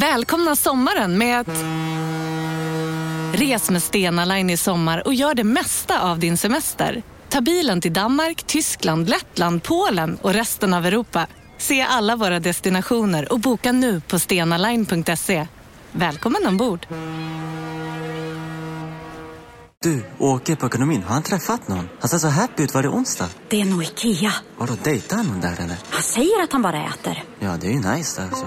Välkomna sommaren med att... Res med Stena Line i sommar och gör det mesta av din semester. Ta bilen till Danmark, Tyskland, Lettland, Polen och resten av Europa. Se alla våra destinationer och boka nu på stenaline.se. Välkommen ombord! Du, åker på ekonomin. Har han träffat någon? Han ser så happy ut. Var det onsdag? Det är nog Ikea. Har du dejtat någon där eller? Han säger att han bara äter. Ja, det är ju nice alltså.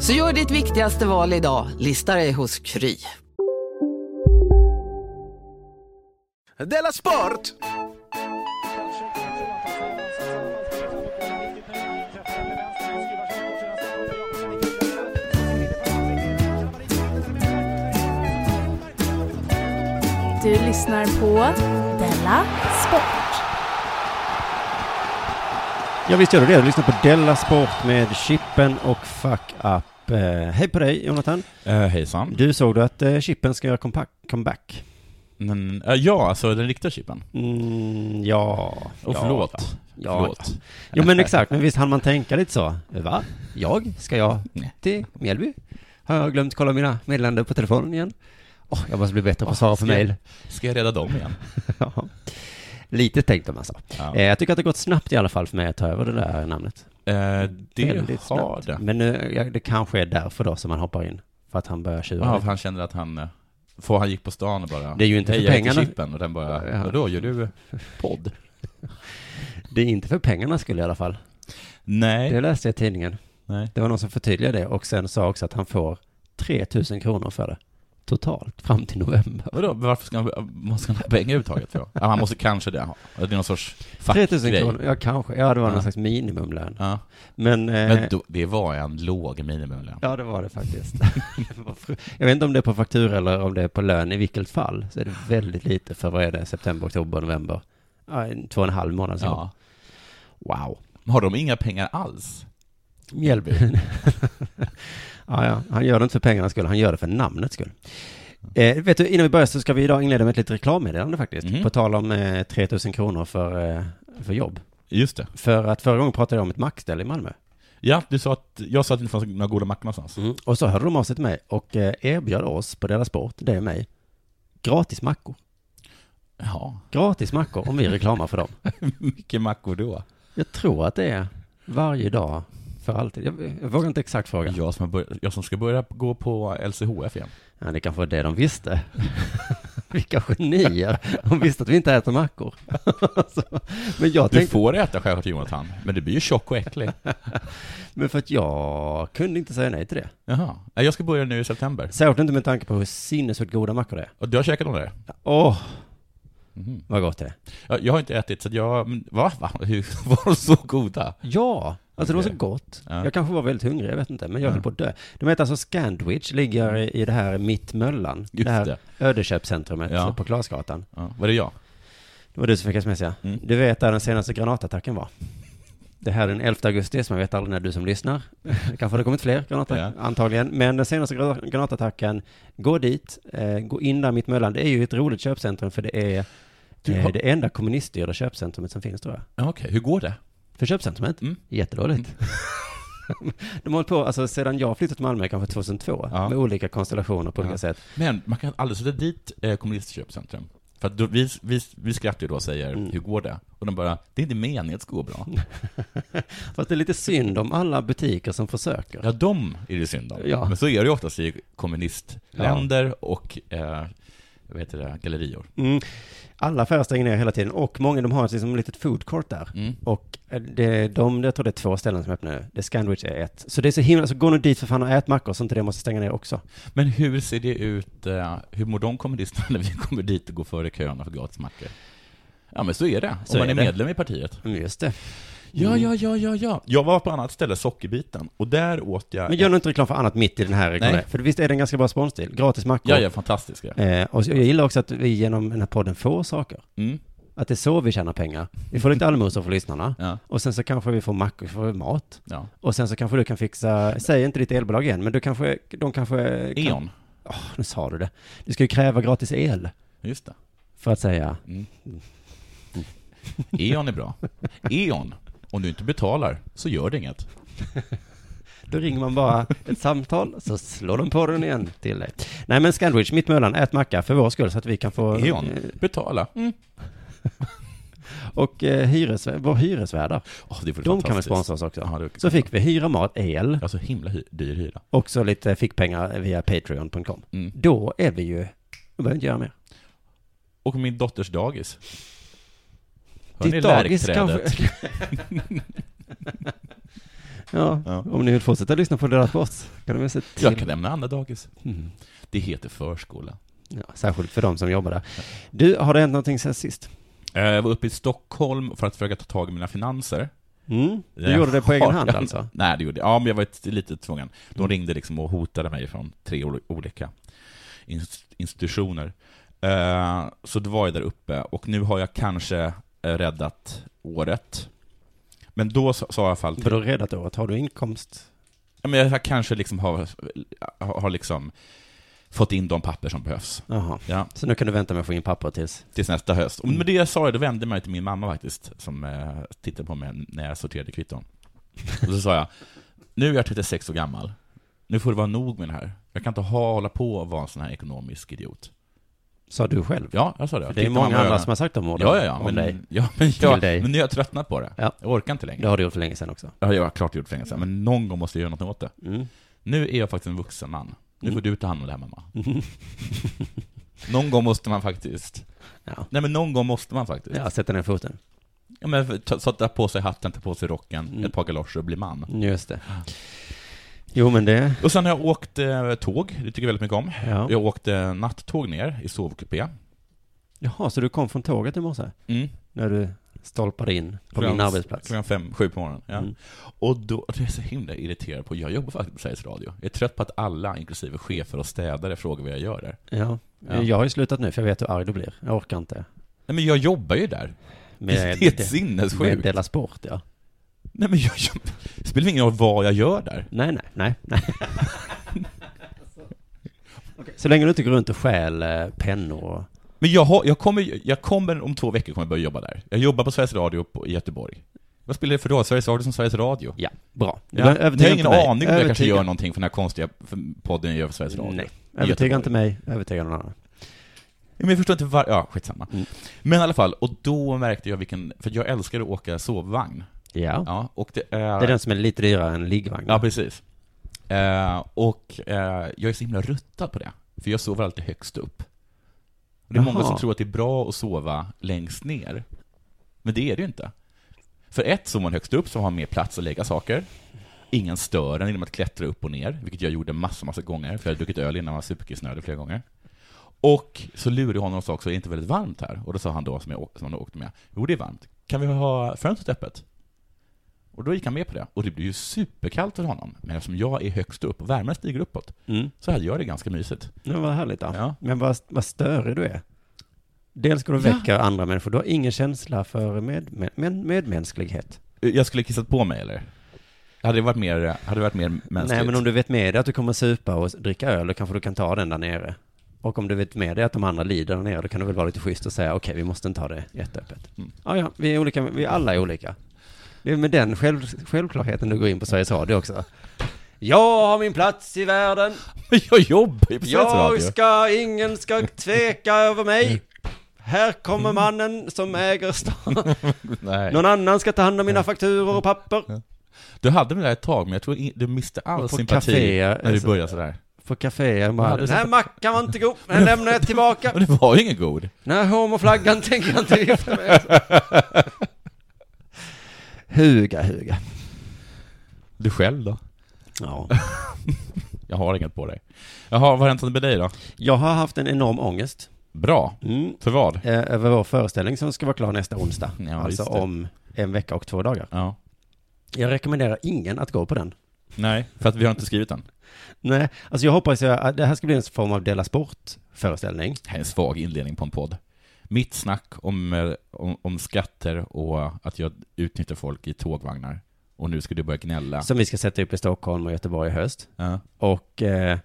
Så gör ditt viktigaste val idag, lista dig hos Kry. Della Sport! Du lyssnar på Della Sport. Ja visst gör du det. Du lyssnar på Della Sport med Chippen och Fuck Up. Eh, hej på dig Jonathan. Uh, hejsan. Du såg du att eh, Chippen ska göra comeback? Men, uh, ja, alltså den riktiga chippen. Mm, ja. Och ja, förlåt. Ja. Förlåt. Jo men exakt, men visst hann man tänka lite så? Va? Jag? Ska jag till Mjällby? Har jag glömt kolla mina meddelanden på telefonen igen? Åh, jag måste bli bättre på att svara på mejl. Ska jag rädda dem igen? Ja. Lite tänkte man så. Ja. Eh, jag tycker att det gått snabbt i alla fall för mig att ta över det där namnet. Eh, det Väldigt har snabbt. det. Men nu, ja, det kanske är därför då som han hoppar in. För att han börjar tjura. Ja, för han kände att han, eh, för han gick på stan och bara Det är ju inte för jag heter pengarna." chippen och den bara, Ja. vadå, gör du podd? Det är inte för pengarna skulle i alla fall. Nej. Det läste jag i tidningen. Nej. Det var någon som förtydligade det och sen sa också att han får 3000 kronor för det. Totalt fram till november. Vadå, varför ska han, måste han ha pengar överhuvudtaget för? Ja, han måste kanske det ha. Det är någon sorts 3000 fackgrej. kronor, ja kanske. Ja, det var någon Ja. slags minimumlön. Ja. Men, eh, Men då, det var en låg minimumlön. ja det var det faktiskt. Jag vet inte om det är på faktura eller om det är på lön. I vilket fall så är det väldigt lite för vad är det? September, oktober, november. Ja, två och en halv månad. Ja. Wow. Har de inga pengar alls? Mjällby. ja, ja, han gör det inte för pengarnas skull, han gör det för namnets skull. Eh, vet du, innan vi börjar så ska vi idag inleda med ett litet reklammeddelande faktiskt. Mhm. På tal om eh, 3000 kronor för, eh, för jobb. Just det. För att förra gången pratade jag om ett mackställe i Malmö. Ja, du sa att, jag sa att det inte fanns några goda mackor någonstans. Mm. Och så hörde de av sig till mig och eh, erbjöd oss på deras sport, det är mig, gratis mackor. Ja, Gratis mackor om vi reklamar för dem. hur mycket mackor då? Jag tror att det är varje dag för alltid. Jag, jag vågar inte exakt fråga. Jag som, har bör- jag som ska börja gå på LCHF igen. Ja, det kanske var det de visste. Vilka genier. De visste att vi inte äter mackor. Men jag Du tänkte, får äta självklart Jonathan, men du blir ju tjock och äcklig. men för att jag kunde inte säga nej till det. Jaha. Jag ska börja nu i september. Särskilt inte med tanke på hur sinnessjukt goda mackor det är. Och du har käkat dem där? Åh, Mhm. vad gott det är. Jag, jag har inte ätit, så jag, va? va? Hur, var de så goda? Ja, alltså det var så gott. Ja. Jag kanske var väldigt hungrig, jag vet inte, men jag Ja. höll på att dö. De heter alltså Scandwich, ligger i- i det här Mittmöllan. Just det här det. ödeköpcentrumet Ja. på Klasgatan. Ja, var det jag? Det var du som fick sms ja. Mm. Du vet där den senaste granatattacken var. Det här är den 11 augusti, så man vet aldrig när du som lyssnar. Det kanske har kommit fler granattacker, Ja. antagligen. Men den senaste gra- granatattacken, gå dit, eh, gå in där Mittmöllan. Det är ju ett roligt köpcentrum för det är Du eh, har- det enda kommuniststyrda köpcentrumet som finns tror jag. Ja, Okej, hur går det? För köpcentrumet? Mm. Jättedåligt. De har hållit på, alltså sedan jag flyttade till Malmö, kanske 2002, Ja. med olika konstellationer på olika Ja. sätt. Men man kan aldrig sätta dit eh, kommunistköpcentrum. För att då, vi, vi, vi skrattar ju då och säger, Mm. hur går det? Och de bara, det är inte meningen att det ska gå bra. Fast det är lite synd om alla butiker som försöker. Ja, de är det synd om. Ja. Men så är det ju oftast i kommunistländer och, eh, vad heter det, gallerior. Mm. Alla affärer stänger ner hela tiden och många de har ett liksom litet food court där. Mm. Och eh, det, de, jag tror det är två ställen som öppnar nu. Det Scandwich är ett. Så det är så himla, så gå nu dit för fan och ät mackor så inte det måste stänga ner också. Men hur ser det ut, eh, hur mår de kommunisterna när vi kommer dit och går före köerna för gratis mackor? Ja men så är det, om Så man är är medlem i partiet. Mm, just det. Ja, ja, ja, ja, ja. Jag var på annat ställe, Sockerbiten, och där åt jag... Men gör nu inte reklam för annat mitt i den här reklamen. För visst är det en ganska bra sponstil? Gratis mackor. Ja, ja, fantastiska. Eh, och jag gillar också att vi genom den här podden får saker. Mm. Att det är så vi tjänar pengar. Vi får lite allmosor för lyssnarna. Ja. Och sen så kanske vi får mackor, får mat. Ja. Och sen så kanske du kan fixa, säg inte ditt elbolag igen, men du kanske, de kanske... kan- E.ON. Åh, nu sa du det. Du ska ju kräva gratis el. Just det. För att säga, Mm. E.ON är bra. E.ON, om du inte betalar så gör det inget. då ringer man bara ett samtal, så slår de på den igen till dig. Nej men Scandwich, Mittmöllan, ät macka för vår skull så att vi kan få... E.ON, eh, betala. Mm. Och eh, hyres, vår hyresvärdar, vore de kan väl sponsra oss också. Ja, Så fick vi hyra mat, el, Ja, så himla hy- dyr hyra. och så lite fickpengar via Patreon.com. Mm. Då är vi ju, då behöver inte göra mer. Och min dotters dagis. Hör Ditt dagis lärkträdet? Ja, Ja. om ni vill fortsätta lyssna på deras post kan de väl se till. Jag kan nämna andra dagis. Mm. Det heter förskola. Ja, särskilt för de som jobbar där. Du, har det hänt någonting sen sist? Eh, Jag var uppe i Stockholm för att försöka ta tag i mina finanser. Mm? Du Jag gjorde det på egen hand alltså? Nej, det gjorde jag. Ja, men jag var lite tvungen. De Mm. ringde liksom och hotade mig från tre ol- olika ins- institutioner. Eh, Så då var jag där uppe, och nu har jag kanske eh, räddat året. Men då sa jag i alla fall till... Vadå räddat året? Har du inkomst? Ja, men jag kanske liksom har, har liksom fått in de papper som behövs. Jaha. Ja, Så nu kan du vänta med att få in papper tills... tills nästa höst. Mm. med det jag sa då vände jag mig till min mamma faktiskt, som eh, tittade på mig när jag sorterade kvitton. Och så sa jag, nu är jag 36 år gammal. Nu får det vara nog med det här. Jag kan inte ha, hålla på och vara en sån här ekonomisk idiot. Sa du själv? Ja, jag sa det. Det är många andra som har sagt de orden Ja, ja, ja. om Men, dig. ja, men, Till jag, dig. men nu har jag tröttnat på det. Ja. Jag orkar inte längre. Det har du gjort för länge sedan också. Ja, jag har klart gjort för länge sedan, men någon gång måste jag göra något åt det. Mm. Nu är jag faktiskt en vuxen man. Nu Mm. får du ta hand om det här, mamma. Mm. Någon gång måste man faktiskt... Ja. Nej, men någon gång måste man faktiskt. ja, sätta ner foten. Ja, men ta, sätta på sig hatten, ta på sig rocken, Mm. ett par galoscher och bli man. Just det. Jo, men det... Och sen har jag åkt eh, tåg, det tycker jag väldigt mycket om. Ja. Jag åkte nattåg ner i sovkupé. Jaha, så du kom från tåget i morse? Mm. När du stolpade in på Klockan- min arbetsplats? Klockan fem, sju på morgonen. Ja. Mm. Och då, det är så himla irriterad på, jag jobbar faktiskt på Sveriges Radio. Jag är trött på att alla, inklusive chefer och städare, frågar vad jag gör där. Ja. Ja. Jag har ju slutat nu, för jag vet hur arg du blir. Jag orkar inte. Nej men jag jobbar ju där. Med, det är med sinnessjukt. Dela Sport, ja. Nej men jag, jag, det spelar ingen roll vad jag gör där. Nej, nej, nej, nej. Så länge du inte går runt och stjäl eh, pennor och... Men jag, har, jag, kommer, jag kommer om två veckor kommer jag börja jobba där. Jag jobbar på Sveriges Radio på, i Göteborg. Vad spelar det för roll? Sveriges Radio som Sveriges Radio? Ja, bra. Du Ja. Jag har ingen aning om jag kanske gör någonting för den här konstiga podden jag gör för Sveriges Radio. Nej, övertyga inte mig, övertyga någon annan. Men jag förstår inte var... Ja, skitsamma. Mm. Men i alla fall, och då märkte jag vilken... För jag älskar att åka sovvagn. Ja. Ja, och det är... Det är den som är lite dyrare än liggvagn. Ja, precis. Eh, och eh, jag är så himla ruttad på det. För jag sover alltid högst upp. Och det är många Jaha. som tror att det är bra att sova längst ner. Men det är det ju inte. För ett, sover man högst upp så har man mer plats att lägga saker. Ingen stör en genom att klättra upp och ner, vilket jag gjorde massa, massa gånger, för jag hade druckit öl innan jag var superkissnödig flera gånger. Och så lurade jag honom och sa också, är det inte väldigt varmt här? Och då sa han då, som, jag, som han åkte med, jo det är varmt. Kan vi ha fönstret öppet? Och då gick han med på det. Och det blev ju superkallt för honom. Men eftersom jag är högst upp och värmen stiger uppåt, Mm. så hade jag det ganska mysigt. Ja, vad härligt då. Ja. Men vad, vad störig du är. Dels ska du Ja. väcka andra människor, du har ingen känsla för med, med, med, medmänsklighet. Jag skulle kissat på mig, eller? Hade det varit mer, hade det varit mer mänskligt? Nej, men om du vet med dig att du kommer supa och dricka öl, då kanske du kan ta den där nere. Och om du vet med dig att de andra lider där nere, då kan du väl vara lite schysst och säga, okej, vi måste inte ha det jätteöppet. Mm. Ja, ja, vi är olika, vi alla är olika. Det är med den själv, självklarheten du går in på Sveriges Radio också. Jag har min plats i världen. Men jag jobbar ju på Sveriges Jag Radio. ska, ingen ska tveka över mig. Här kommer mannen som äger stan. Nej. Någon annan ska ta hand om mina fakturor och papper. Du hade det där ett tag, men jag tror du miste all på sympati kaféer, när du alltså- började sådär. På kaféer det är den här mackan var inte god, den lämnar jag tillbaka. Men det var ju ingen god. Den här homoflaggan tänker jag inte vifta med. Huga, huga. Du själv då? Ja. Jag har inget på dig. Jaha, vad har hänt med dig då? Jag har haft en enorm ångest. Bra. Mm. För vad? Eh, över vår föreställning som ska vara klar nästa onsdag. Ja, alltså om en vecka och två dagar. Ja. Jag rekommenderar ingen att gå på den. Nej, för att vi har inte skrivit den. Nej, alltså jag hoppas att det här ska bli en form av Dela Sport-föreställning. Det här är en svag inledning på en podd. Mitt snack om, eh, om, om skatter och att jag utnyttjar folk i tågvagnar. Och nu ska du börja gnälla. Som vi ska sätta upp i Stockholm och Göteborg i höst. Ja. Och eh,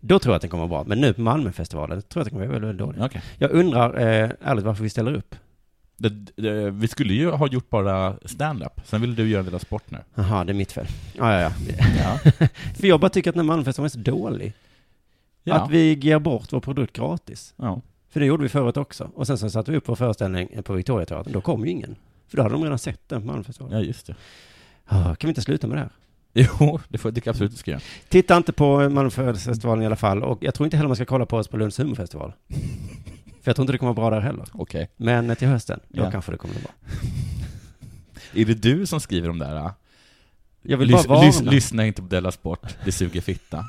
då tror jag att den kommer vara bra. Men nu på Malmöfestivalen tror jag att den kommer vara väldigt, väldigt dålig. Okej. Jag undrar eh, ärligt varför vi ställer upp. Det, det, vi skulle ju ha gjort bara stand-up. Sen ville du göra en del sport nu. Jaha, det är mitt fel. Ja, ja, ja. Ja. För jag bara tycker att den här Malmöfestivalen är så dålig. Ja. Att vi ger bort vår produkt gratis. ja. För det gjorde vi förut också. Och sen så satte vi upp vår föreställning på Victoriateatern. Då kom ju ingen. För då hade de redan sett den på Malmöfestivalen. ja, just det. Ah, kan vi inte sluta med det här? Jo, det får jag absolut ska göra. Titta inte på Malmöfestivalen i alla fall. Och jag tror inte heller man ska kolla på oss på Lunds humorfestival. För jag tror inte det kommer vara bra där heller. Okej. Men eh, till hösten, då Ja. kanske det kommer att vara. Är det du som skriver de där? Jag vill Lys- bara varna. lys- lyssna inte på Della Sport, det suger fitta.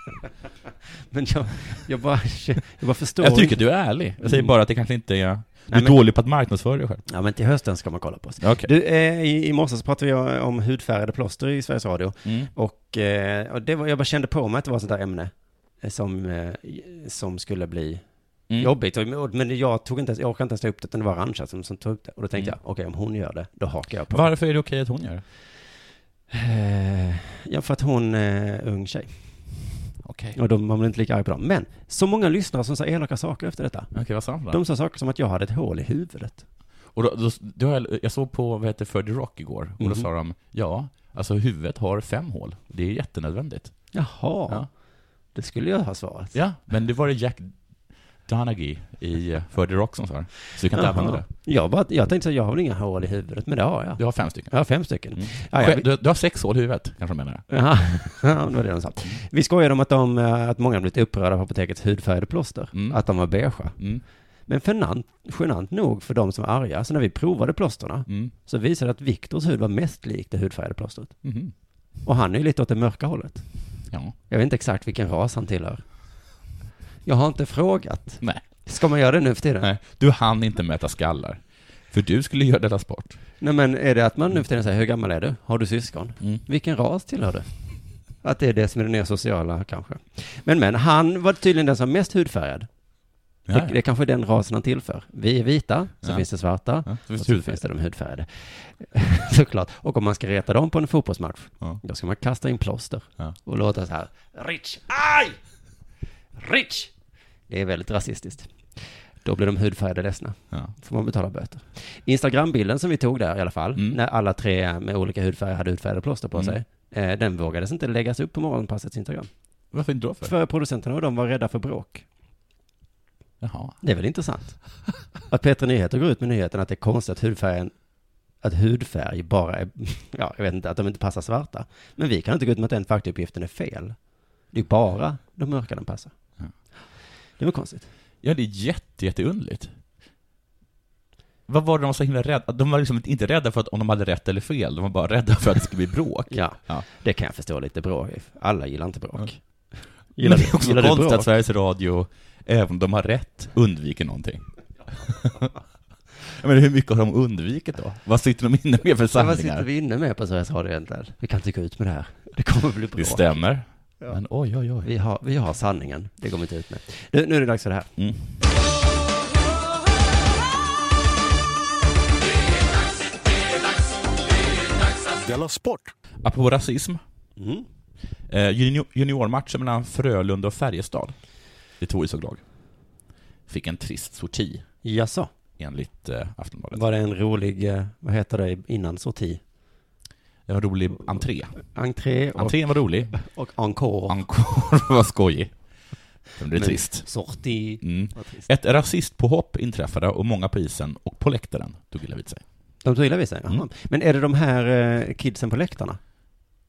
Men jag, jag, bara, jag bara förstår Jag tycker du är ärlig. Jag säger bara att det kanske inte är... Du är Nej, men- dålig på att marknadsföra dig själv. Ja, men till hösten ska man kolla på oss. Okej. Du, eh, i, i morse så pratade vi om hudfärgade plåster i Sveriges Radio. Mm. Och, eh, och det var, jag bara kände på mig att det var ett sånt där ämne eh, som, eh, som skulle bli Mm. jobbigt. Men jag tog inte ens, jag orkade inte ens ta upp det, utan det var Arantxa som, som tog upp det. Och då tänkte Mm. jag, okej, om hon gör det, då hakar jag på. Varför är det okej att hon gör det? Eh, ja, för att hon är ung tjej. Okej. Och då man blir inte lika arg på dem. Men, så många lyssnare som sa elaka saker efter detta. Okej, vad sa då? De sa saker som att jag hade ett hål i huvudet. Och då, då, då jag, jag såg på, vad heter Ferdy Rock igår, och då Mhm. sa de, ja, alltså huvudet har fem hål. Det är jättenödvändigt. Jaha, Ja. det skulle jag ha svarat. Ja, men det var det Jack Donaghy i eh, Ferdy Rock som sa. Så vi kan inte använda det. Jag, bara, jag tänkte så jag har väl inga hål i huvudet, men det har jag. Du har fem stycken. Jag har fem stycken. Mm. Ja, Du, du har sex hål i huvudet, kanske de menar. Jaha, ja, det var det de sa. Vi skojade om att, de, eh, att många blivit upprörda på apotekets hudfärgade plåster. Mm. Att de var beigea. Mm. Men genant, genant nog för de som var arga, så när vi provade plåsterna Mm. så visade det att Viktors hud var mest lik det hudfärgade plåstret. Mhm. Och han är ju lite åt det mörka hållet. Ja. Jag vet inte exakt vilken ras han tillhör. Jag har inte frågat. Nej. Ska man göra det nu för tiden? Nej, du hann inte mäta skallar. För du skulle göra detta sport. Nej men är det att man nu för tiden säger, hur gammal är du? Har du syskon? Mm. Vilken ras tillhör du? Att det är det som är det nya sociala kanske. Men men, han var tydligen den som mest hudfärgad. Ja, Det, ja. det är kanske är den rasen han tillför. Vi är vita, så Ja. finns det svarta, Ja, så och så det finns det de hudfärgade. Såklart. Och om man ska reta dem på en fotbollsmatch, då ska man kasta in plåster och låta så här, Rich, aj! Rich! Det är väldigt rasistiskt. Då blir de hudfärgade ledsna. Ja. Får man betala böter. Instagrambilden som vi tog där i alla fall, Mm. när alla tre med olika hudfärger hade hudfärgade plåster på Mm. sig, eh, den vågades inte läggas upp på morgonpassets Instagram. Varför inte då för? För producenterna och de var rädda för bråk. Jaha. Det är väl intressant? Att Petra Nyheter går ut med nyheten att det är konstigt att hudfärgen att hudfärg bara är, ja, jag vet inte, att de inte passar svarta. Men vi kan inte gå ut med att den faktauppgiften är fel. Det är bara de mörka den passar. Ja. Det var konstigt. Ja, det är jätte, jätteunderligt. Vad var det de var så himla rädda? De var liksom inte rädda för att om de hade rätt eller fel, de var bara rädda för att det skulle bli bråk. Ja, Ja. det kan jag förstå lite bråk. Alla gillar inte bråk. Men Gillar det du- är också konstigt bråk? att Sveriges Radio, även om de har rätt, undviker någonting. Menar, hur mycket har de undvikit då? Vad sitter de inne med för Men sanningar? vad sitter vi inne med på Sveriges Radio egentligen? Vi kan inte gå ut med det här. Det kommer bli bråk. Det stämmer. Men oj, oj, oj. Vi har, vi har sanningen. Det går vi inte ut med. Nu, nu är det dags för det här. Mm. Della Sport! Apropå rasism, Mm. eh, junior, juniormatchen mellan Frölunda och Färjestad, det två ishockelag, fick en trist sorti, Jaså? enligt eh, Aftonbladet. Var det en rolig, eh, vad heter det innan sorti? Det var rolig entré. Entré och, Entrén var rolig, och encore. encore var skojig. Blev det Men trist. Sorti. Mm. Trist. Ett rasistpåhopp inträffade och många på isen och på läktaren tog illa vid sig. De tog illa vid sig? Jaha. Mm. Men är det de här eh, kidsen på läktarna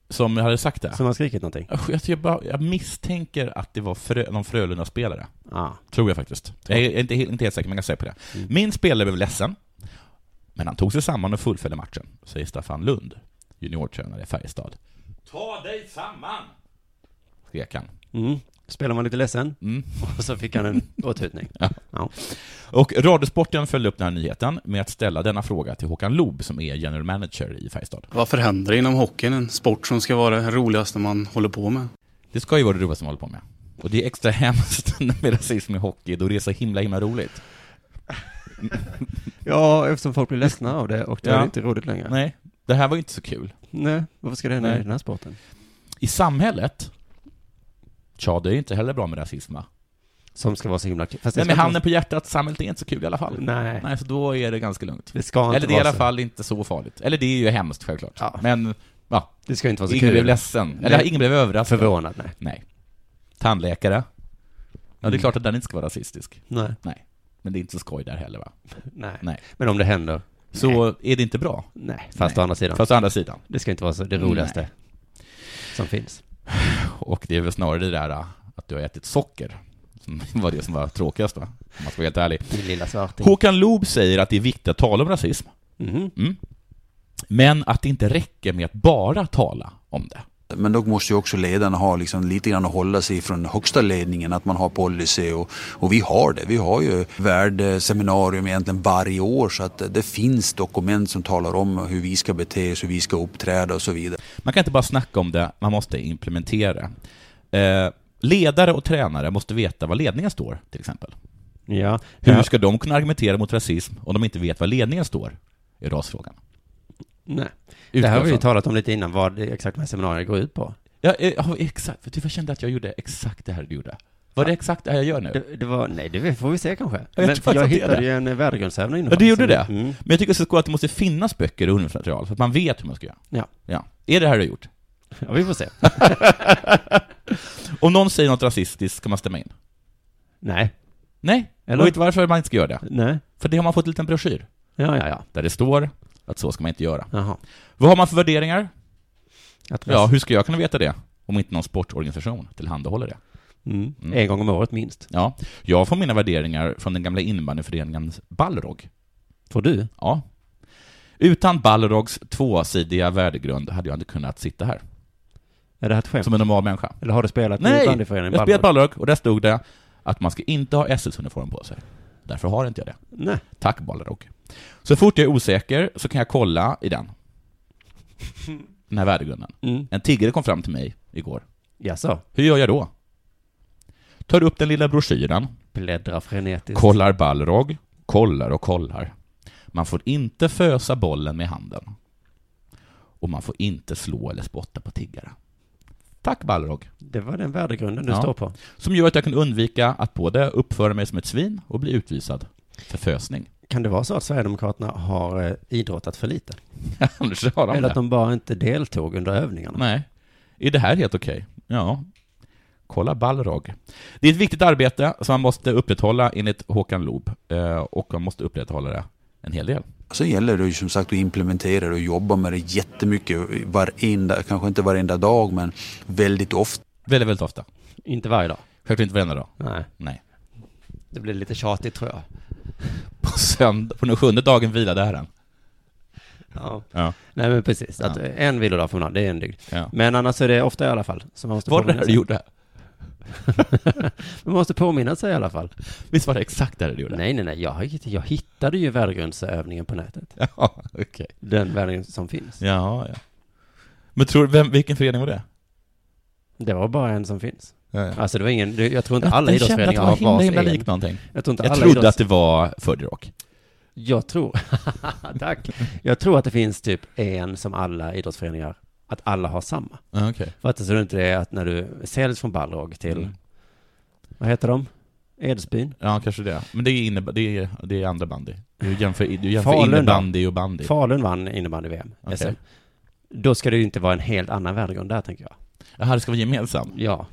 Som jag hade sagt det. som har skrikit någonting? Jag, jag, jag, bara, jag misstänker att det var frö, någon Frölunda-spelare. Ja. Tror jag faktiskt. Jag är inte, helt- inte helt säker, men jag kan säga på det. Mm. Min spelare blev ledsen, men han tog sig samman och fullföljde matchen, säger Staffan Lund, juniortränare i Färjestad. Ta dig samman! Skrek han. Mm. Spelar man lite ledsen Mm. och så fick han en Åthutning. Ja. Ja. Och Radiosporten följde upp den här nyheten med att ställa denna fråga till Håkan Loob som är general manager i Färjestad. Varför händer det inom hockeyn? En sport som ska vara det roligaste man håller på med. Det ska ju vara det roligaste man håller på med. Och det är extra hemskt med rasism i hockey, då det är så himla, himla roligt. Ja, eftersom folk blir ledsna av det och det Ja. är inte roligt längre. Nej, det här var ju inte så kul. Nej, varför ska det hända Nej. i den här sporten? I samhället, tja, det är inte heller bra med rasism va? Som ska vara så himla kul. Fast det Men ska inte handen på hjärtat, samhället är inte så kul i alla fall. Nej, Nej, så då är det ganska lugnt. det ska inte Eller det är i vara alla så. fall inte så farligt. Eller det är ju hemskt självklart. Ja. Men, ja, Det ska inte vara så ingen kul. blev ledsen. Eller Nej. ingen blev överraskad. Förvånad, nej. Nej. Tandläkare. Ja, det är Mm. klart att den inte ska vara rasistisk. Nej. Men det är inte så skoj där heller va? Nej. Nej. Men om det händer? Så är det inte bra. Nej. Fast Nej. å andra sidan. Fast å andra sidan. Det ska inte vara så det roligaste som finns. Och det är väl snarare det där äh, att du har ätit socker som var det som var tråkigast va? Om man ska vara helt ärlig. Min lilla svarting. Håkan Loob säger att det är viktigt att tala om rasism. Mhm. Mm. Men att det inte räcker med att bara tala om det. Men då måste ju också ledarna ha liksom lite grann att hålla sig från högsta ledningen, att man har policy och, och vi har det. Vi har ju värdeseminarium egentligen varje år så att det finns dokument som talar om hur vi ska bete oss, hur vi ska uppträda och så vidare. Man kan inte bara snacka om det, man måste implementera. Eh, ledare och tränare måste veta var ledningen står, till exempel. Ja. Hur ska de kunna argumentera mot rasism om de inte vet var ledningen står? Är rasfrågan. Nej. Utgår Det här har vi ju talat om lite innan, vad det, exakt de här seminarierna går ut på. Ja, eh, ja, exakt. För jag kände att jag gjorde exakt det här du gjorde. Var det exakt det här jag gör nu? Det, det var, nej, det får vi se kanske. jag Men jag hittade ju en eh, värdegrundsövning innan. Ja, du gjorde det? Mm. Men jag tycker så att det måste finnas böcker och undermaterial, så att man vet hur man ska göra. Ja. ja. Är det här du har gjort? Ja, vi får se. Om någon säger något rasistiskt ska man stämma in? nej. Nej. Eller? Och vet varför man inte ska göra det? Nej. För det har man fått en liten broschyr, Ja, ja, ja. där det står att så ska man inte göra. Jaha. Vad har man för värderingar? Ja, hur ska jag kunna veta det? Om inte någon sportorganisation tillhandahåller det. Mm. Mm. En gång om året minst. Ja, jag får mina värderingar från den gamla innebandyföreningen Balrog. Får du? Ja. Utan Balrogs tvåsidiga värdegrund hade jag inte kunnat sitta här, Är det här ett skämt? som en normal människa. Eller har du spelat i Nej, bandyföreningen jag spelade Balrog? Balrog och där stod det att man ska inte ha SS-uniform på sig. Därför har inte jag det. Nej. Tack Balrog. Så fort jag är osäker så kan jag kolla i den. Den här värdegrunden. Mm. En tiggare kom fram till mig igår. Jaså? Hur gör jag då? Tar upp den lilla broschyren, Bläddra frenetiskt. kollar Balrog, kollar och kollar. Man får inte fösa bollen med handen. Och man får inte slå eller spotta på tiggare. Tack Balrog. Det var den värdegrunden du Ja. står på. Som gör att jag kan undvika att både uppföra mig som ett svin och bli utvisad för fösning. Kan det vara så att Sverigedemokraterna har eh, idrottat för lite? Annars har de Eller att det. de bara inte deltog under övningarna? Nej. Är det här helt okej? Ja. Kolla Balrog. Det är ett viktigt arbete som man måste upprätthålla enligt Håkan Loob. Eh, Och man måste upprätthålla det en hel del. Så gäller det ju som sagt att implementera det och jobba med det jättemycket, varenda, kanske inte varenda dag men väldigt ofta. Väldigt, väldigt ofta. Inte varje dag? Självklart inte varenda dag. Nej. Nej. Det blir lite tjatigt tror jag. På, söndag, på den sjunde dagen vilade Herren. Ja. Ja. Nej men precis, att Ja. en vilodag ha, det är en dygd. ja. Men annars är det ofta i alla fall. Så man måste Var det det du gjorde? man måste påminna sig i alla fall. Visst var det exakt det du gjorde? Nej, nej, nej. Jag, jag hittade ju värdegrundsövningen på nätet. Ja, okej. Den värdegrund som finns. Ja, ja. Men tror vem, vilken förening var det? Det var bara en som finns. Ja, ja. Alltså det var ingen, det- jag tror inte alla jag kände att det idrottsföreningar var har himla, varsin himla likt någonting. Jag tror inte Jag alla trodde idrotts- att det var Furdy Rock. Jag tror, tack. Jag tror att det finns typ en som alla idrottsföreningar, att alla har samma. Okej. För att det så inte är att när du säljs från Balrog till, Mm. vad heter de? Edsbyn? Ja, kanske det. Men det är, inne, det är, det är andra bandy. Du jämför, du jämför Falun innebandy och bandy. Falun vann innebandy-VM, Okej. SM. Då ska det ju inte vara en helt annan värdegrund där, tänker jag. Jaha, det ska vara gemensamt. Ja.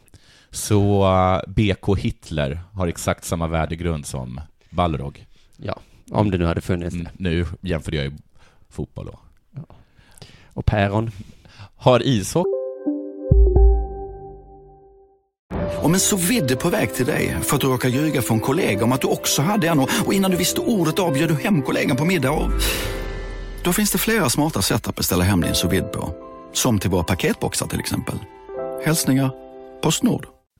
Så uh, BK Hitler har exakt samma värdegrund som Balrog. Ja, om det nu hade funnits. Mm, nu jämför jag ju fotboll då. Och päron. Har ishockey Om en så vidde på väg till dig för att du råkar ljuga från kollega om att du också hade en och innan du visste ordet av du hem kollegan på middag och... Då finns det flera smarta sätt att beställa hem din sous på. Som till våra paketboxar till exempel. Hälsningar Postnord.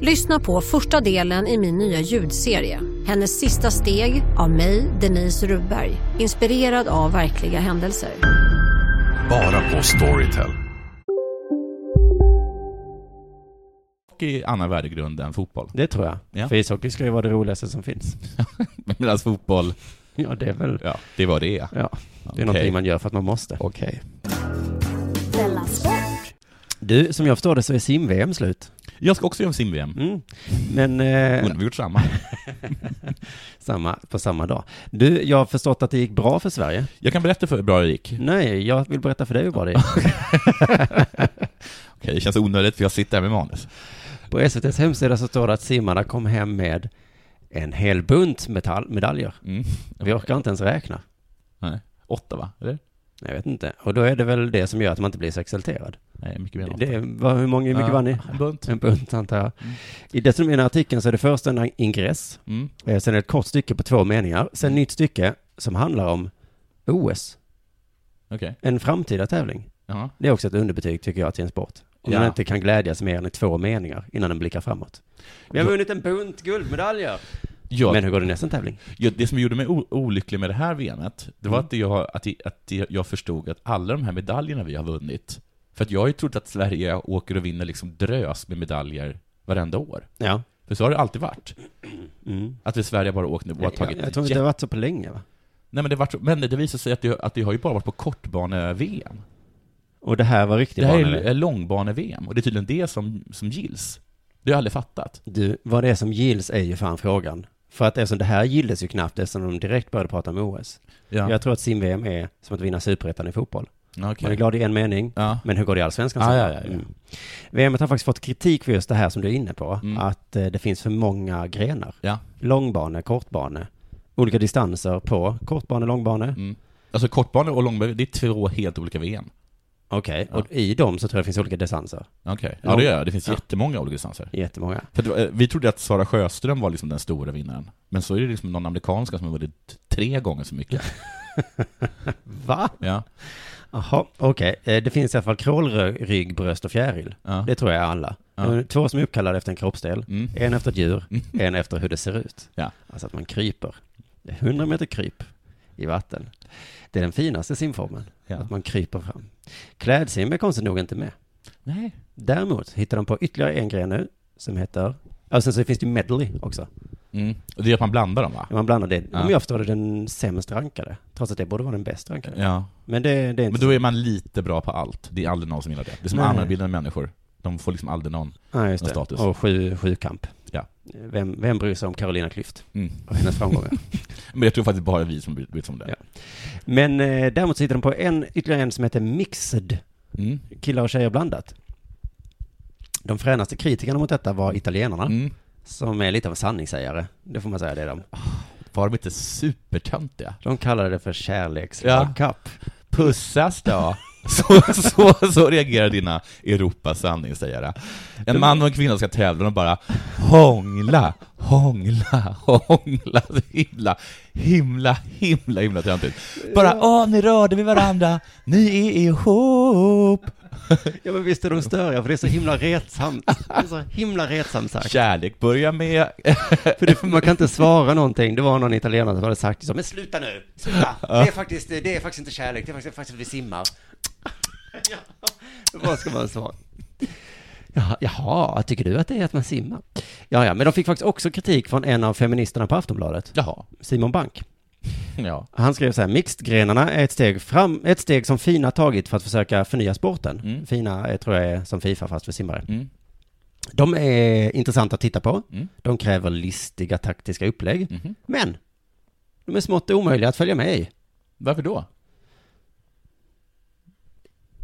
Lyssna på första delen i min nya ljudserie. Hennes sista steg av mig, Denise Rubberg. Inspirerad av verkliga händelser. Bara på Storytel. I annan värdegrund än fotboll. Det tror jag. Ja. För ishockey ska ju vara det roligaste som finns. Medan fotboll, Ja, det är väl... ja, det är vad det är. Ja, det är Okej. någonting man gör för att man måste. Okej. Sport. Du, som jag förstår det så är sim-VM slut. Jag ska också göra sim-VM. Mm. Men... Eh, Undrar vi gjort samma. samma, på samma dag. Du, jag har förstått att det gick bra för Sverige. Jag kan berätta för hur bra det gick. Nej, jag vill berätta för dig hur bra det gick. Okej, det känns onödigt för jag sitter här med manus. På SVTs hemsida så står det att simmarna kom hem med en hel bunt medaljer. Mm. Vi orkar inte ens räkna. Nej. Åtta va? Eller? Jag vet inte. Och då är det väl det som gör att man inte blir så exalterad. Nej, mycket mer. Det vad, hur många, hur mycket Ja, vann ni? En bunt. En bunt antar jag. I dessutom i den här artikeln så är det först en ingress, Mm. eh, sen ett kort stycke på två meningar, sen ett nytt stycke som handlar om OS, Okej. en framtida tävling. Ja. Det är också ett underbetyg tycker jag till en sport. Om Ja. man inte kan glädjas mer än i två meningar innan den blickar framåt. Vi har vunnit en bunt guldmedaljer. Ja, Men hur går det nästa tävling? ja, det som gjorde mig olycklig med det här VMet, det var Mm. att, jag, att, jag- att jag- jag förstod att alla de här medaljerna vi har vunnit, för att jag har ju trott att Sverige åker och vinner liksom drös med medaljer varenda år. Ja. För så har det alltid varit. Mm. Att vi Sverige bara åkt nu och har Jag, tagit jag tror inte det har varit så på länge va? Nej men det, var, men det visar sig att det, att det har ju bara varit på kortbane-VM. Och det här var riktigt Det här är, är långbane-VM, och det är tydligen det som, som gills. Det har jag aldrig fattat. Du, vad det är som gills är ju fan frågan. För att eftersom det här gildes ju knappt eftersom de direkt började prata om OS. Ja. Jag tror att sim-VM är som att vinna superettan i fotboll. Okej. Man är glad i en mening, Ja. men hur går det i allsvenskan? Ah, sen? ja, ja, ja. Mm. VM har faktiskt fått kritik för just det här som du är inne på, Mm. att eh, det finns för många grenar. Ja. Långbane, kortbane, olika distanser på kortbane, långbane. Mm. Alltså kortbane och långbane, det är två helt olika VM. Okej, och i dem så tror jag det finns olika distanser. Okej, ja det gör jag. Det finns Ja. jättemånga olika distanser. Jättemånga. För det var, eh, vi trodde att Sara Sjöström var liksom den stora vinnaren. Men så är det liksom någon amerikanska som har vunnit tre gånger så mycket. Va? Ja. Jaha, okej. Eh, Det finns i alla fall krålrygg, bröst och fjäril. Ja. Det tror jag är alla. Ja. Det är Två som är uppkallade efter en kroppsdel. Mm. En efter ett djur, en efter hur det ser ut. Ja. Alltså att man kryper. Det är 100 meter kryp i vatten. Det är den finaste simformen. Ja. Att man kryper fram. Klädsim är konstigt nog inte med. Nej. Däremot hittar de på ytterligare en gren nu som heter, och sen så finns det ju medley också. Mm. Och det är att man blandar dem va? Man blandar det, Ja. om jag förstår det, den sämst rankade. Trots att det borde vara den bäst rankade. Ja. Men det, det är inte Men då är man lite bra på allt. Det är aldrig någon som gillar det. Det är som Nej. allmänbildade människor. De får liksom aldrig någon, Ja, just någon det. status. Och sju, sju kamp. Ja. Vem, vem bryr sig om Carolina Klüft Mm. och hennes framgångar? Men jag tror faktiskt bara vi som bryr oss om det. Ja. Men eh, däremot så hittar de på en, ytterligare en som heter Mixed. Mm. Killar och tjejer blandat. De fränaste kritikerna mot detta var italienarna. Mm. Som är lite av sanningssägare. Det får man säga, det är de. Var de inte supertöntiga? De kallade det för kärlekslagkapp. Pussas då? Så, så, så reagerar dina Europas sanningssägare. En man och en kvinna ska tävla och bara hångla, hångla, hångla. Så himla, himla, himla, himla töntigt. Bara åh, ni rörde vid varandra, ni är ihop. Ja men visst är de störiga, för det är så himla retsamt. Det är så himla retsamt sagt. Kärlek börjar med... För det, man kan inte svara någonting. Det var någon italienare som hade sagt så, men sluta nu, sluta. Det är faktiskt, det är faktiskt inte kärlek, det är faktiskt, faktiskt att vi simmar. Ja, vad ska man svara? Jaha, jaha, tycker du att det är att man simmar? Ja, ja, men de fick faktiskt också kritik från en av feministerna på Aftonbladet. Jaha. Simon Bank. Ja. Han skrev så här, mixedgrenarna är ett steg fram, ett steg som Fina tagit för att försöka förnya sporten. Mm. Fina eh, tror jag är som Fifa fast för simmare. Mm. De är intressanta att titta på. Mm. De kräver listiga taktiska upplägg. Mhm. Men, de är smått omöjliga att följa med i. Varför då?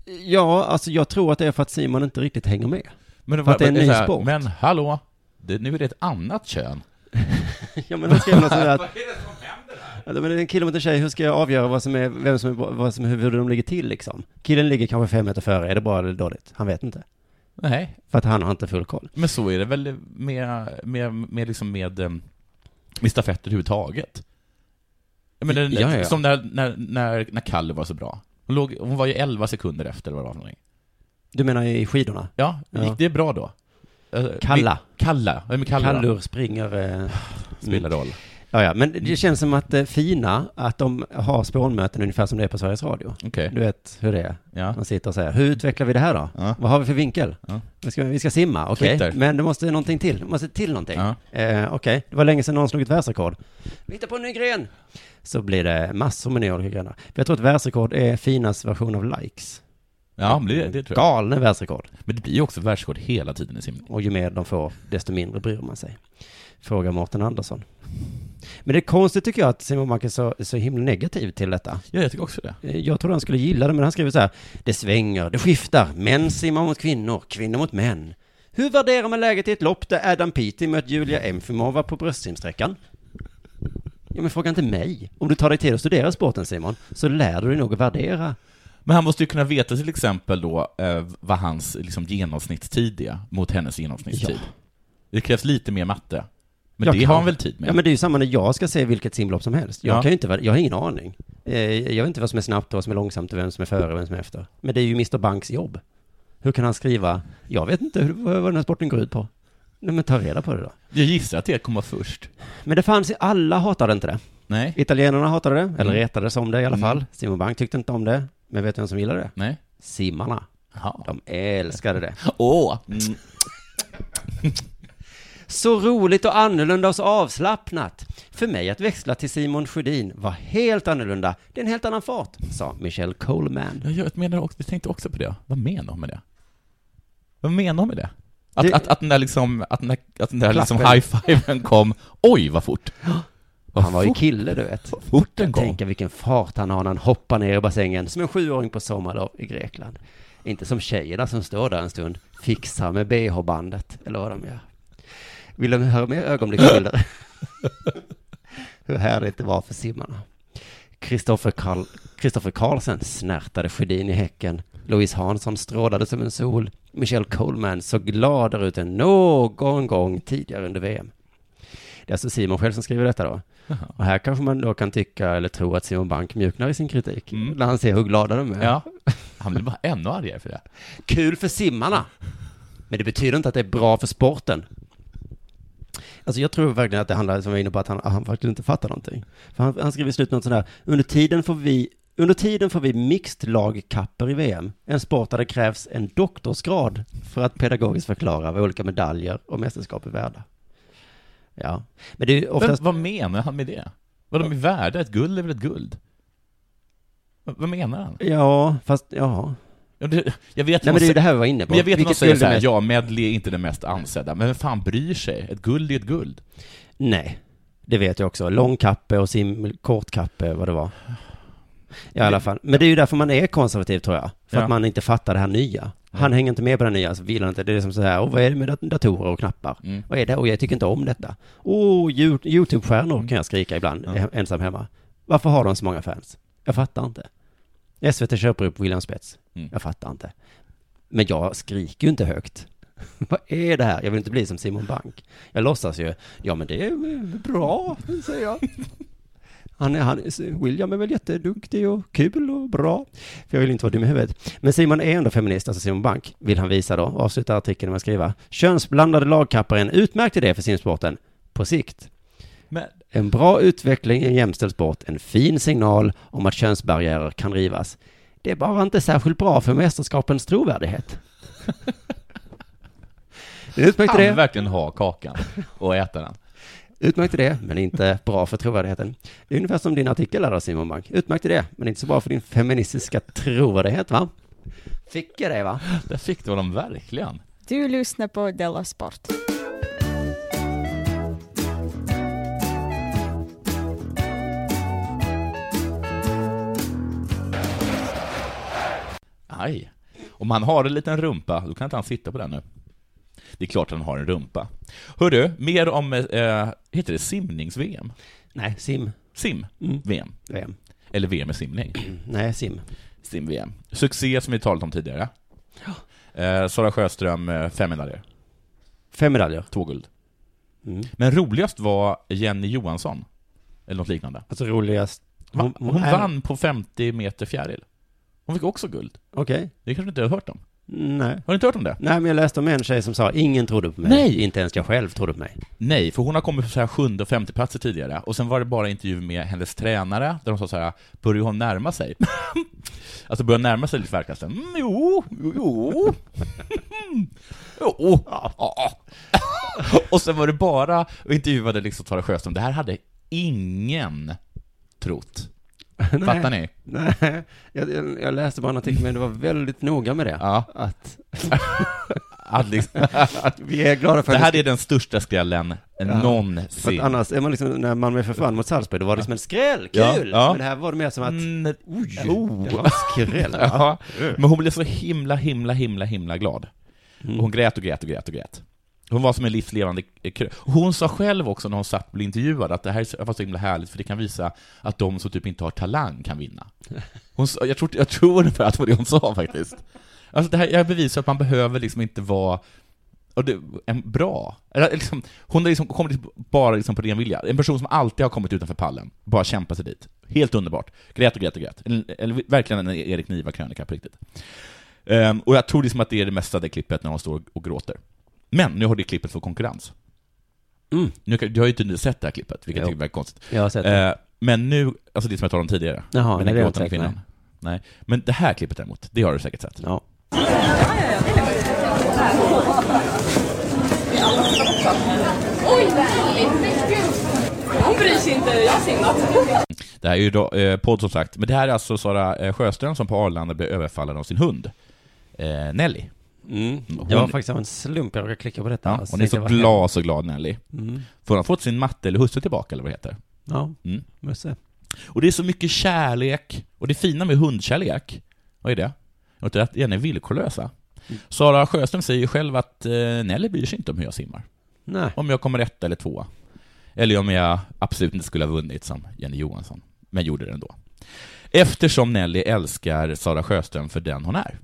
Ja, alltså jag tror att det är för att Simon inte riktigt hänger med. Men, För att det är en ny här, sport. Men hallå, det, nu är det ett annat kön. ja, men de skrev något sådär att... Ja, men det är en kille mot en tjej, hur ska jag avgöra vad som är, vem som är, vad som, hur de ligger till liksom? Killen ligger kanske fem meter före, är det bra eller dåligt? Han vet inte. Nej. För att han har inte full koll. Men så är det väl med, med, med, liksom med, eh, med stafetter överhuvudtaget. Menar, Ja, ja, ja. Som när, när, när, när Kalle var så bra. Hon, låg, hon var ju 11 sekunder efter eller vad det var för någonting. Du menar i skidorna? Ja, Ja. gick det bra då? Eh, Kalla. Kalla, vem är Kalle då? Kallur springer... Eh, Spelar roll. Ja, ja, men det känns som att eh, Fina, att de har spånmöten ungefär som det är på Sveriges Radio. Okej. Du vet hur det är. Ja. Man sitter och säger, hur utvecklar vi det här då? Ja. Vad har vi för vinkel? Ja. Vi, ska, vi ska simma, okej. Twitter. Men det måste någonting till. Det måste till någonting. Ja. Eh, okej, det var länge sedan någon slog ett världsrekord. Vi hittar på en ny gren. Så blir det massor med nya olika grenar. För jag tror att världsrekord är Finas version av likes. Ja, men det, det tror jag. Galna världsrekord. Men det blir ju också världsrekord hela tiden i simning. Och ju mer de får, desto mindre bryr man sig. Fråga Mårten Andersson. Men det är konstigt tycker jag att Simon Bank är så, så himla negativ till detta. Ja, jag tycker också det. Eh, Jag trodde han skulle gilla det, men han skriver så här. Det svänger, det skiftar, män simmar mot kvinnor, kvinnor mot män. Hur värderar man läget i ett lopp där Adam Peaty mött Julia Emfimova på bröstsimsträckan? Ja, men fråga inte mig. Om du tar dig tid att studera sporten, Simon, så lär du dig nog att värdera. Men han måste ju kunna veta till exempel då eh, vad hans liksom, genomsnittstid är mot hennes genomsnittstid. Ja. Det krävs lite mer matte. Men Jag det kan- har han väl tid med? Ja, men det är ju samma när jag ska se vilket simlopp som helst. Jag Ja. kan ju inte, jag har ingen aning. Eh, Jag vet inte vad som är snabbt och vad som är långsamt och vem som är före och vem som är efter. Men det är ju Mr. Banks jobb. Hur kan han skriva, jag vet inte hur, vad den här sporten går ut på. Nej, men ta reda på det då. Jag gissar att det kommer först. Men det fanns, alla hatade inte det. Nej. Italienarna hatade det, eller Mm. retades om det i alla Mm. fall. Simon Bank tyckte inte om det. Men vet du vem som gillade det? Nej. Simmarna. Jaha. De älskade det. Åh! Mm. Så roligt och annorlunda och så avslappnat. För mig att växla till Simon Sjödin var helt annorlunda. Det är en helt annan fart, sa Michelle Coleman. Ja, jag, menar också, jag tänkte också på det. Vad menar hon med det? Vad menar hon med det? Att, Det- att, att den där liksom, att den där, att den där liksom high-fiven kom, oj vad fort! Han var ju kille, du vet. vad fort den kom. Tänk vilken fart han har när han hoppar ner i bassängen som en sjuåring på sommarlov i Grekland. Inte som tjejerna som står där en stund, fixar med bh-bandet, eller vad de gör. Vill de höra mer ögonblicksbilder? Hur härligt det var för simmarna. Kristoffer Karl, Kristoffer Karlsen snärtade Sjödin i häcken. Louise Hansson strålade som en sol. Michelle Coleman såg gladare ut än någon gång tidigare under VM. Det är alltså Simon själv som skriver detta då. Jaha. Och här kanske man då kan tycka eller tro att Simon Bank mjuknar i sin kritik. Mm. När han ser hur glada de är. Ja. Han blir bara ännu argare för det. Kul för simmarna. Men det betyder inte att det är bra för sporten. Alltså jag tror verkligen att det handlar, som jag var inne på, att han, han verkligen inte fattar någonting. För han, han skriver i slutet något sådär, under tiden får vi under tiden får vi mixed lagkapper i VM, en sport där det krävs en doktorsgrad för att pedagogiskt förklara vad olika medaljer och mästerskap är värda. Ja, men det är oftast... Men vad menar han med det? Vad de är värda? Ett guld är väl ett guld? Vad menar han? Ja, fast, ja. Ja, det, jag vet Nej men det är det här vi var inne på. Jag vet att Vilket säger guld är så här, mest- ja, medley är inte det mest ansedda, men vem fan bryr sig? Ett guld är ett guld. Nej, det vet jag också. Långkappe och sim, kortkappe, vad det var. I alla fall. Men det är ju därför man är konservativ tror jag. För Ja. att man inte fattar det här nya. Han hänger inte med på det nya, så vill han inte. Det är som så här, vad är det med dat- datorer och knappar? Mm. Vad är det? Och jag tycker inte om detta. Åh, oh, YouTube-stjärnor kan jag skrika ibland, Mm. Ja. ensam hemma. Varför har de så många fans? Jag fattar inte. SVT köper upp William Spets. Mm. Jag fattar inte. Men jag skriker ju inte högt. Vad är det här? Jag vill inte bli som Simon Bank. Jag låtsas ju, ja men det är bra, säger jag. Han är, han, William är väl jätteduktig och kul och bra. För jag vill inte vara dum i huvudet. Men Simon är ändå feminist, alltså Simon Bank, vill han visa då. Och avslutar artikeln med att skriva. Könsblandade lagkappar är en utmärkt idé för simsporten. På sikt. Men, En bra utveckling i en jämställd sport, en fin signal om att könsbarriärer kan rivas. Det är bara inte särskilt bra för mästerskapens trovärdighet. Det är utmärkt han idé. vill verkligen ha kakan och äta den. Utmärkt idé, men inte bra för trovärdigheten. Det är ungefär som din artikel där Simon Bank. Utmärkt idé, men inte så bra för din feministiska trovärdighet, va? Fick jag det, va? Där fick du honom verkligen. Du lyssnar på Della Sport. Aj. Om han har en liten rumpa, då kan inte han sitta på den nu. Det är klart att han har en rumpa. Hörru, mer om, eh, heter det simnings-VM? Nej, sim. Sim? Mm. VM? Eller VM i simning? Nej, sim. Sim-VM. Succé som vi talat om tidigare. Eh, Sara Sjöström, eh, fem medaljer. Fem medaljer. Två guld. Mm. Men roligast var Jenny Johansson. Eller något liknande. Alltså roligast... Hon, hon, är- vann på 50 meter fjäril. Hon fick också guld. Okej. Det kanske du inte har hört om? Nej. Har du inte hört om det? Nej, men jag läste om en tjej som sa ingen trodde på mig. Nej. Inte ens jag själv trodde på mig. Nej, för hon har kommit på så här sjunde och femte platser tidigare, och sen var det bara intervju med hennes tränare, där de sa så här, börjar hon närma sig? alltså börjar närma sig lite verkligen. Mm, jo, jo, jo. jo. Ja. och sen var det bara, och intervjuade liksom Sara Sjöström, det här hade ingen trott. Fattar ni? Nej, jag, jag, läste bara artikel, men det var väldigt noga med det. Ja. Att, Att liksom, att vi är glada för det här det är den största skrällen För någonsin. att annars är man liksom, när man med för fan mot Salzburg, då var det som en skräll, Ja, kul! ja. Men det här var det mer som att, Mm, oj, oh. det var skräll. ja. Men hon blev så himla, himla, himla, himla glad. Mm. Hon grät och grät och grät och grät. Hon var som en livslevande. Hon sa själv också när hon satt och blev intervjuad att det här var så himla härligt för det kan visa att de som typ inte har talang kan vinna. Hon, sa- jag, tror, jag tror ungefär att det var det hon sa faktiskt. Alltså det här, jag bevisar att man behöver liksom inte vara och det, en bra, eller liksom, hon har liksom kommit bara liksom på ren vilja. En person som alltid har kommit utanför pallen, bara kämpat sig dit. Helt underbart. Grät och grät och grät. Eller, eller verkligen en Erik Niva-krönika på riktigt. Ehm, och jag tror liksom att det är det mesta av det klippet när hon står och gråter. Men nu har det klippet fått konkurrens. Mm. Nu, du har ju inte sett det här klippet, vilket Jo. jag tycker är konstigt. Jag har sett det. Ehm, men nu, alltså det som jag talade om tidigare. Jaha, med nej, den gråtande kvinnan. Nej. Men det här klippet däremot, det har du säkert sett. Ja. Oj, Hon bryr sig inte, jag har simmat. Det här är ju då, eh, podd som sagt, men det här är alltså Sara eh, Sjöström som på Arlanda blev överfallen av sin hund, eh, Nelly. Mm. Hon- Det var faktiskt av en slump jag råkade klicka på detta. Ja, Alltså, hon är så glad, så glad Nelly. Mm. För hon har fått sin matte eller husse tillbaka, eller vad det heter. Ja, Mm. Musse. Och det är så mycket kärlek, och det fina med hundkärlek, vad är det? Det är att den är villkorlösa. Sara Sjöström säger ju själv att eh, Nelly bryr sig inte om hur jag simmar. Nej. Om jag kommer ett eller tvåa. Eller om jag absolut inte skulle ha vunnit som Jenny Johansson, men gjorde det ändå. Eftersom Nelly älskar Sara Sjöström för den hon är.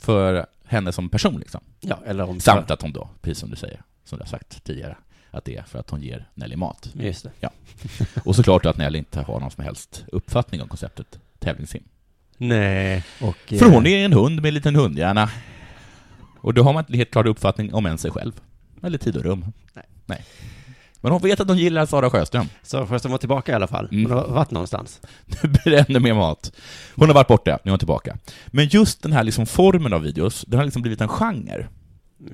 För henne som person liksom. Ja, eller om... Samt att hon då, precis som du säger, som du har sagt tidigare, att det är för att hon ger Nelly mat. Just det. Ja. Och såklart att Nelly inte har någon som helst uppfattning om konceptet tävlingssim. Nej, och... För eh, hon är en hund med en liten hundhjärna. Och då har man inte helt klar uppfattning om än sig själv. Eller tid och rum. Nej. Nej. Men hon vet att hon gillar Sara Sjöström. Sara Sjöström var tillbaka i alla fall. Mm. Hon har varit någonstans. Nu blir det ännu mer mat. Hon har varit borta, nu är hon tillbaka. Men just den här liksom formen av videos, den har liksom blivit en genre.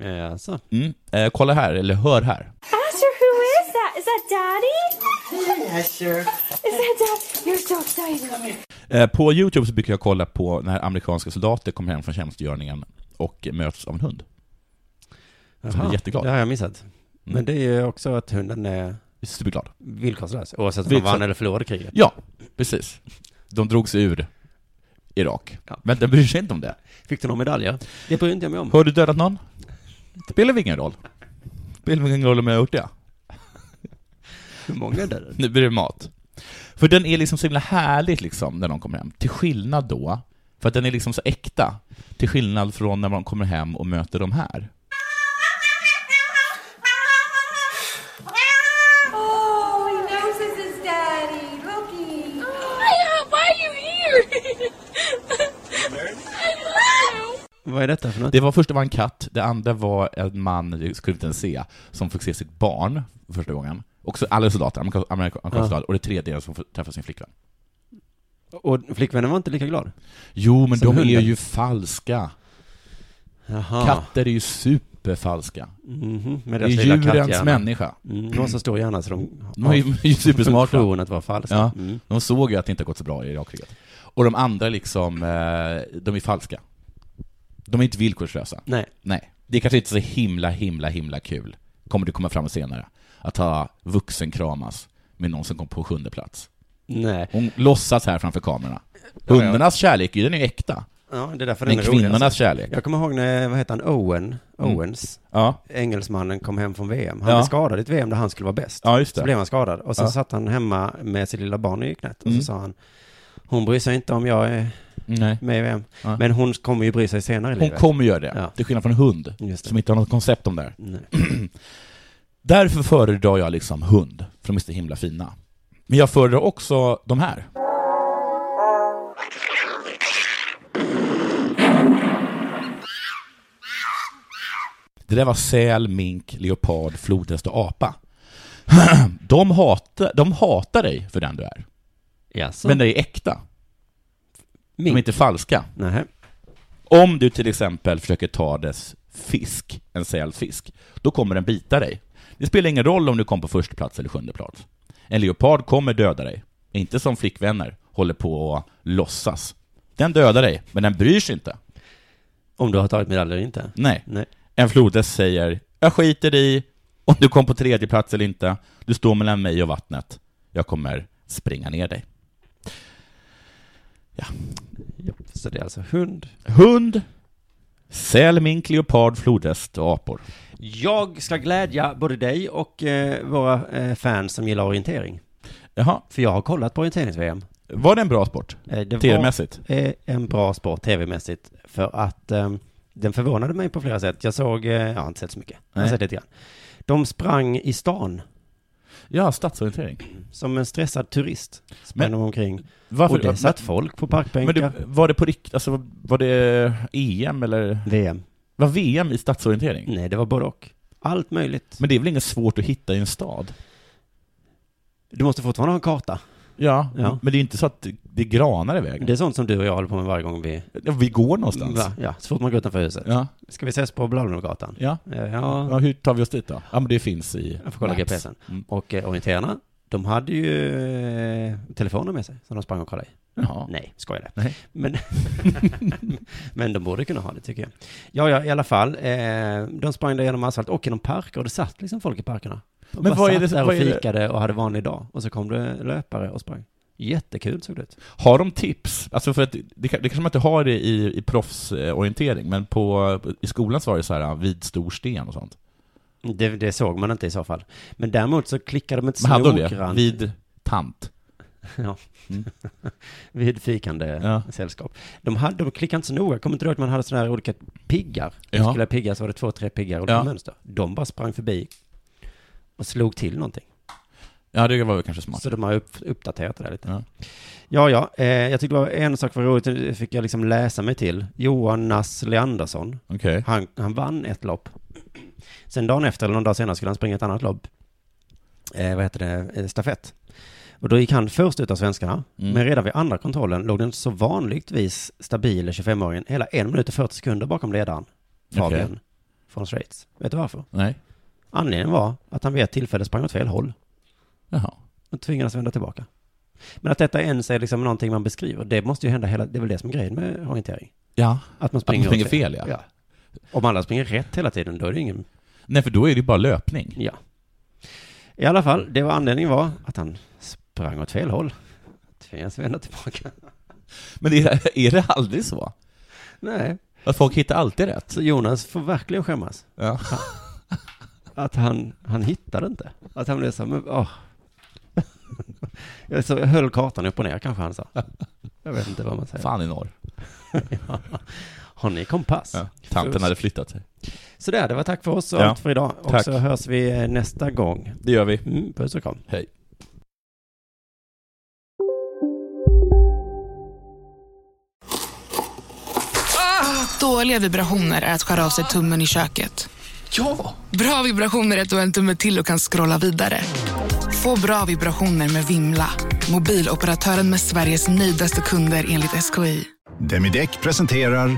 Ja, alltså. Mm. Eh, kolla här, eller hör här. Asher, who is that? Is that Daddy? Asher. Is that Dad? You're so excited. Eh, på Youtube så brukar jag kolla på när amerikanska soldater kommer hem från tjänstgöringen och möts av en hund. Som Jaha, jätteglad. Det har jag missat. Mm. Men det är ju också att hunden är Superglad. villkorslös, oavsett om man vann eller förlorade kriget. Ja, precis. De drog sig ur Irak. Ja. Men den bryr sig inte om det. Fick du några medaljer? Det bryr inte jag mig om. Har du dödat någon? Det spelar ingen roll. Det spelar ingen roll om jag har gjort det. Hur många är det? Nu blir det mat. För den är liksom så himla härligt liksom när de kommer hem. Till skillnad då, för att den är liksom så äkta. Till skillnad från när man kommer hem och möter de här. Vad är detta för något? Det var första var en katt, det andra var en man, det skulle inte ens se, som fick se sitt barn för första gången. Också alla soldater, amerika- amerikanska Ja. soldater, och det tredje är som får träffa sin flickvän. Och flickvännen var inte lika glad? Jo, men Som de är hunden. ju falska. Jaha. Katter är ju superfalska. Mhm, med Det är djurens människa. Mm, de har så stor hjärna så de är ju, ju supersmarta. funktion att vara falska. Ja, Mm. de såg ju att det inte har gått så bra i Irakkriget. Och de andra liksom, eh, de är falska. De är inte villkorslösa. Nej. Nej. Det är kanske inte så himla, himla, himla kul, kommer det komma fram senare, att ha vuxenkramas med någon som kom på sjunde plats. Nej. Hon låtsas här framför kamerorna. Hundarnas kärlek, den är ju äkta. Ja, det är därför Men den är rolig, kvinnornas alltså. kärlek. Jag kommer ihåg när, vad heter han, Owen, Mm. Owens, Ja. engelsmannen kom hem från VM. Han Ja. blev skadad i ett VM där han skulle vara bäst. Ja, just det. Så blev han skadad. Och så Ja. satt han hemma med sitt lilla barn i knät. Och Mm. så sa han, hon bryr sig inte om jag är Nej. med i VM. Ja. Men hon kommer ju bry sig senare i Hon livet. kommer göra det. Ja. Till skillnad från en hund, som inte har något koncept om det här. Därför föredrar jag liksom hund, för de är så himla fina. Men jag föredrar också de här. Det där var säl, mink, leopard, flodhäst och apa. De hatar, de hatar dig för den du är. Jaså? Men det är äkta. De Mink? är inte falska. Nej. Om du till exempel försöker ta dess fisk, en sälfisk, då kommer den bita dig. Det spelar ingen roll om du kom på första plats eller sjunde plats. En leopard kommer döda dig. Inte som flickvänner håller på och låtsas. Den dödar dig, men den bryr sig inte. Om du har tagit medalj eller inte? Nej. Nej. En flodhäst säger, jag skiter i om du kom på tredje plats eller inte. Du står mellan mig och vattnet. Jag kommer springa ner dig. Ja, så det är alltså hund. Hund, säl, mink, leopard, flodhäst och apor. Jag ska glädja både dig och eh, våra eh, fans som gillar orientering. Jaha. För jag har kollat på orienterings-VM. Var det en bra sport? Eh, det TV-mässigt? var eh, en bra sport tv-mässigt. För att eh, den förvånade mig på flera sätt. Jag såg, eh, jag har inte sett så mycket. Jag har sett lite grann. De sprang i stan. Ja, stadsorientering. Som en stressad turist. Sprang Men de omkring. varför- och det satt folk på parkbänkar. Men du, var det på riktigt, alltså var det EM eller? VM. Var VM i stadsorientering? Nej, det var både och. Allt möjligt. Men det är väl inget svårt att hitta i en stad? Du måste fortfarande ha en karta. Ja, Ja. men det är inte så att det- är granar i vägen. Det är sånt som du och jag håller på med varje gång vi... Ja, vi går någonstans. Va? Ja, så fort man går utanför huset. Ja. Ska vi ses på Blalunogatan? Ja. Eh, Ja. Ja, hur tar vi oss dit då? Ja, men det finns i jag får kolla. GPSen. Mm. Och eh, orienterarna, de hade ju eh, telefoner med sig som de sprang och kollade i. Jaha. Nej, skojar det. Nej. Men, men de borde kunna ha det tycker jag. Ja, ja, i alla fall. Eh, de sprang där genom asfalt och genom parker och det satt liksom folk i parkerna. De Men vad är satt det- där och är det- fikade och hade vanlig dag. Och så kom det löpare och sprang. Jättekul såg det ut. Har de tips? Alltså för att det, det kanske man inte har det i, i proffsorientering, men på, i skolan så var det så här vid stor sten och sånt. Det, det såg man inte i så fall. Men däremot så klickade de inte det? noggrant. Vid tant? Ja. Mm. Vid fikande Ja. sällskap. De, hade, de klickade inte så noga. Kommer inte du ihåg att man hade sådana här olika piggar? Ja. Skulle ha piggar så var det två, tre piggar olika Ja. mönster. De bara sprang förbi och slog till någonting. Ja, det var väl kanske smart. Så de har upp, uppdaterat det där lite. Ja. Ja, ja. Eh, jag tyckte det var en sak var roligt, det fick jag liksom läsa mig till. Johan Nass Leandersson. Okej. Han, han vann ett lopp. Sen dagen efter, eller någon dag senare, skulle han springa ett annat lopp. Eh, vad heter det? Eh, Stafett. Och då gick han först ut av svenskarna. Mm. Men redan vid andra kontrollen låg den så vanligtvis stabila 25-åringen hela en minut och 40 sekunder bakom ledaren. Fabian Okej. från Schweiz. Vet du varför? Nej. Anledningen var att han vid ett tillfälle sprang åt fel håll. Jaha. Och tvingades vända tillbaka. Men att detta ens är liksom någonting man beskriver, det måste ju hända hela, det är väl det som är grejen med orientering. Ja. Att man springer, Att man springer åt fel, ja. ja. Om alla springer rätt hela tiden, då är det ingen... Nej, för då är det bara löpning. Ja. I alla fall, det var anledningen var att han sprang åt fel håll. Tvingades vända tillbaka. Men är, är det aldrig så? Nej. Att folk hittar alltid rätt? Så Jonas får verkligen skämmas. Ja. Att han, han hittade inte. Att han blev så, men åh. Jag så höll kartan upp och ner kanske han sa. Jag vet inte vad man säger. Fan i norr. ja. Har ni kompass? Ja. Tanten hade flyttat sig. Så där, det var tack för oss och Ja. allt för idag. Och Tack. så hörs vi eh, nästa gång. Det gör vi. Mm, puss och kram. Hej. Dåliga vibrationer är att skära av sig tummen i köket. Ja! Bra vibrationer är att du har en tumme till och kan scrolla vidare. Få bra vibrationer med Vimla. Mobiloperatören med Sveriges nöjdaste kunder enligt SKI. Demideck presenterar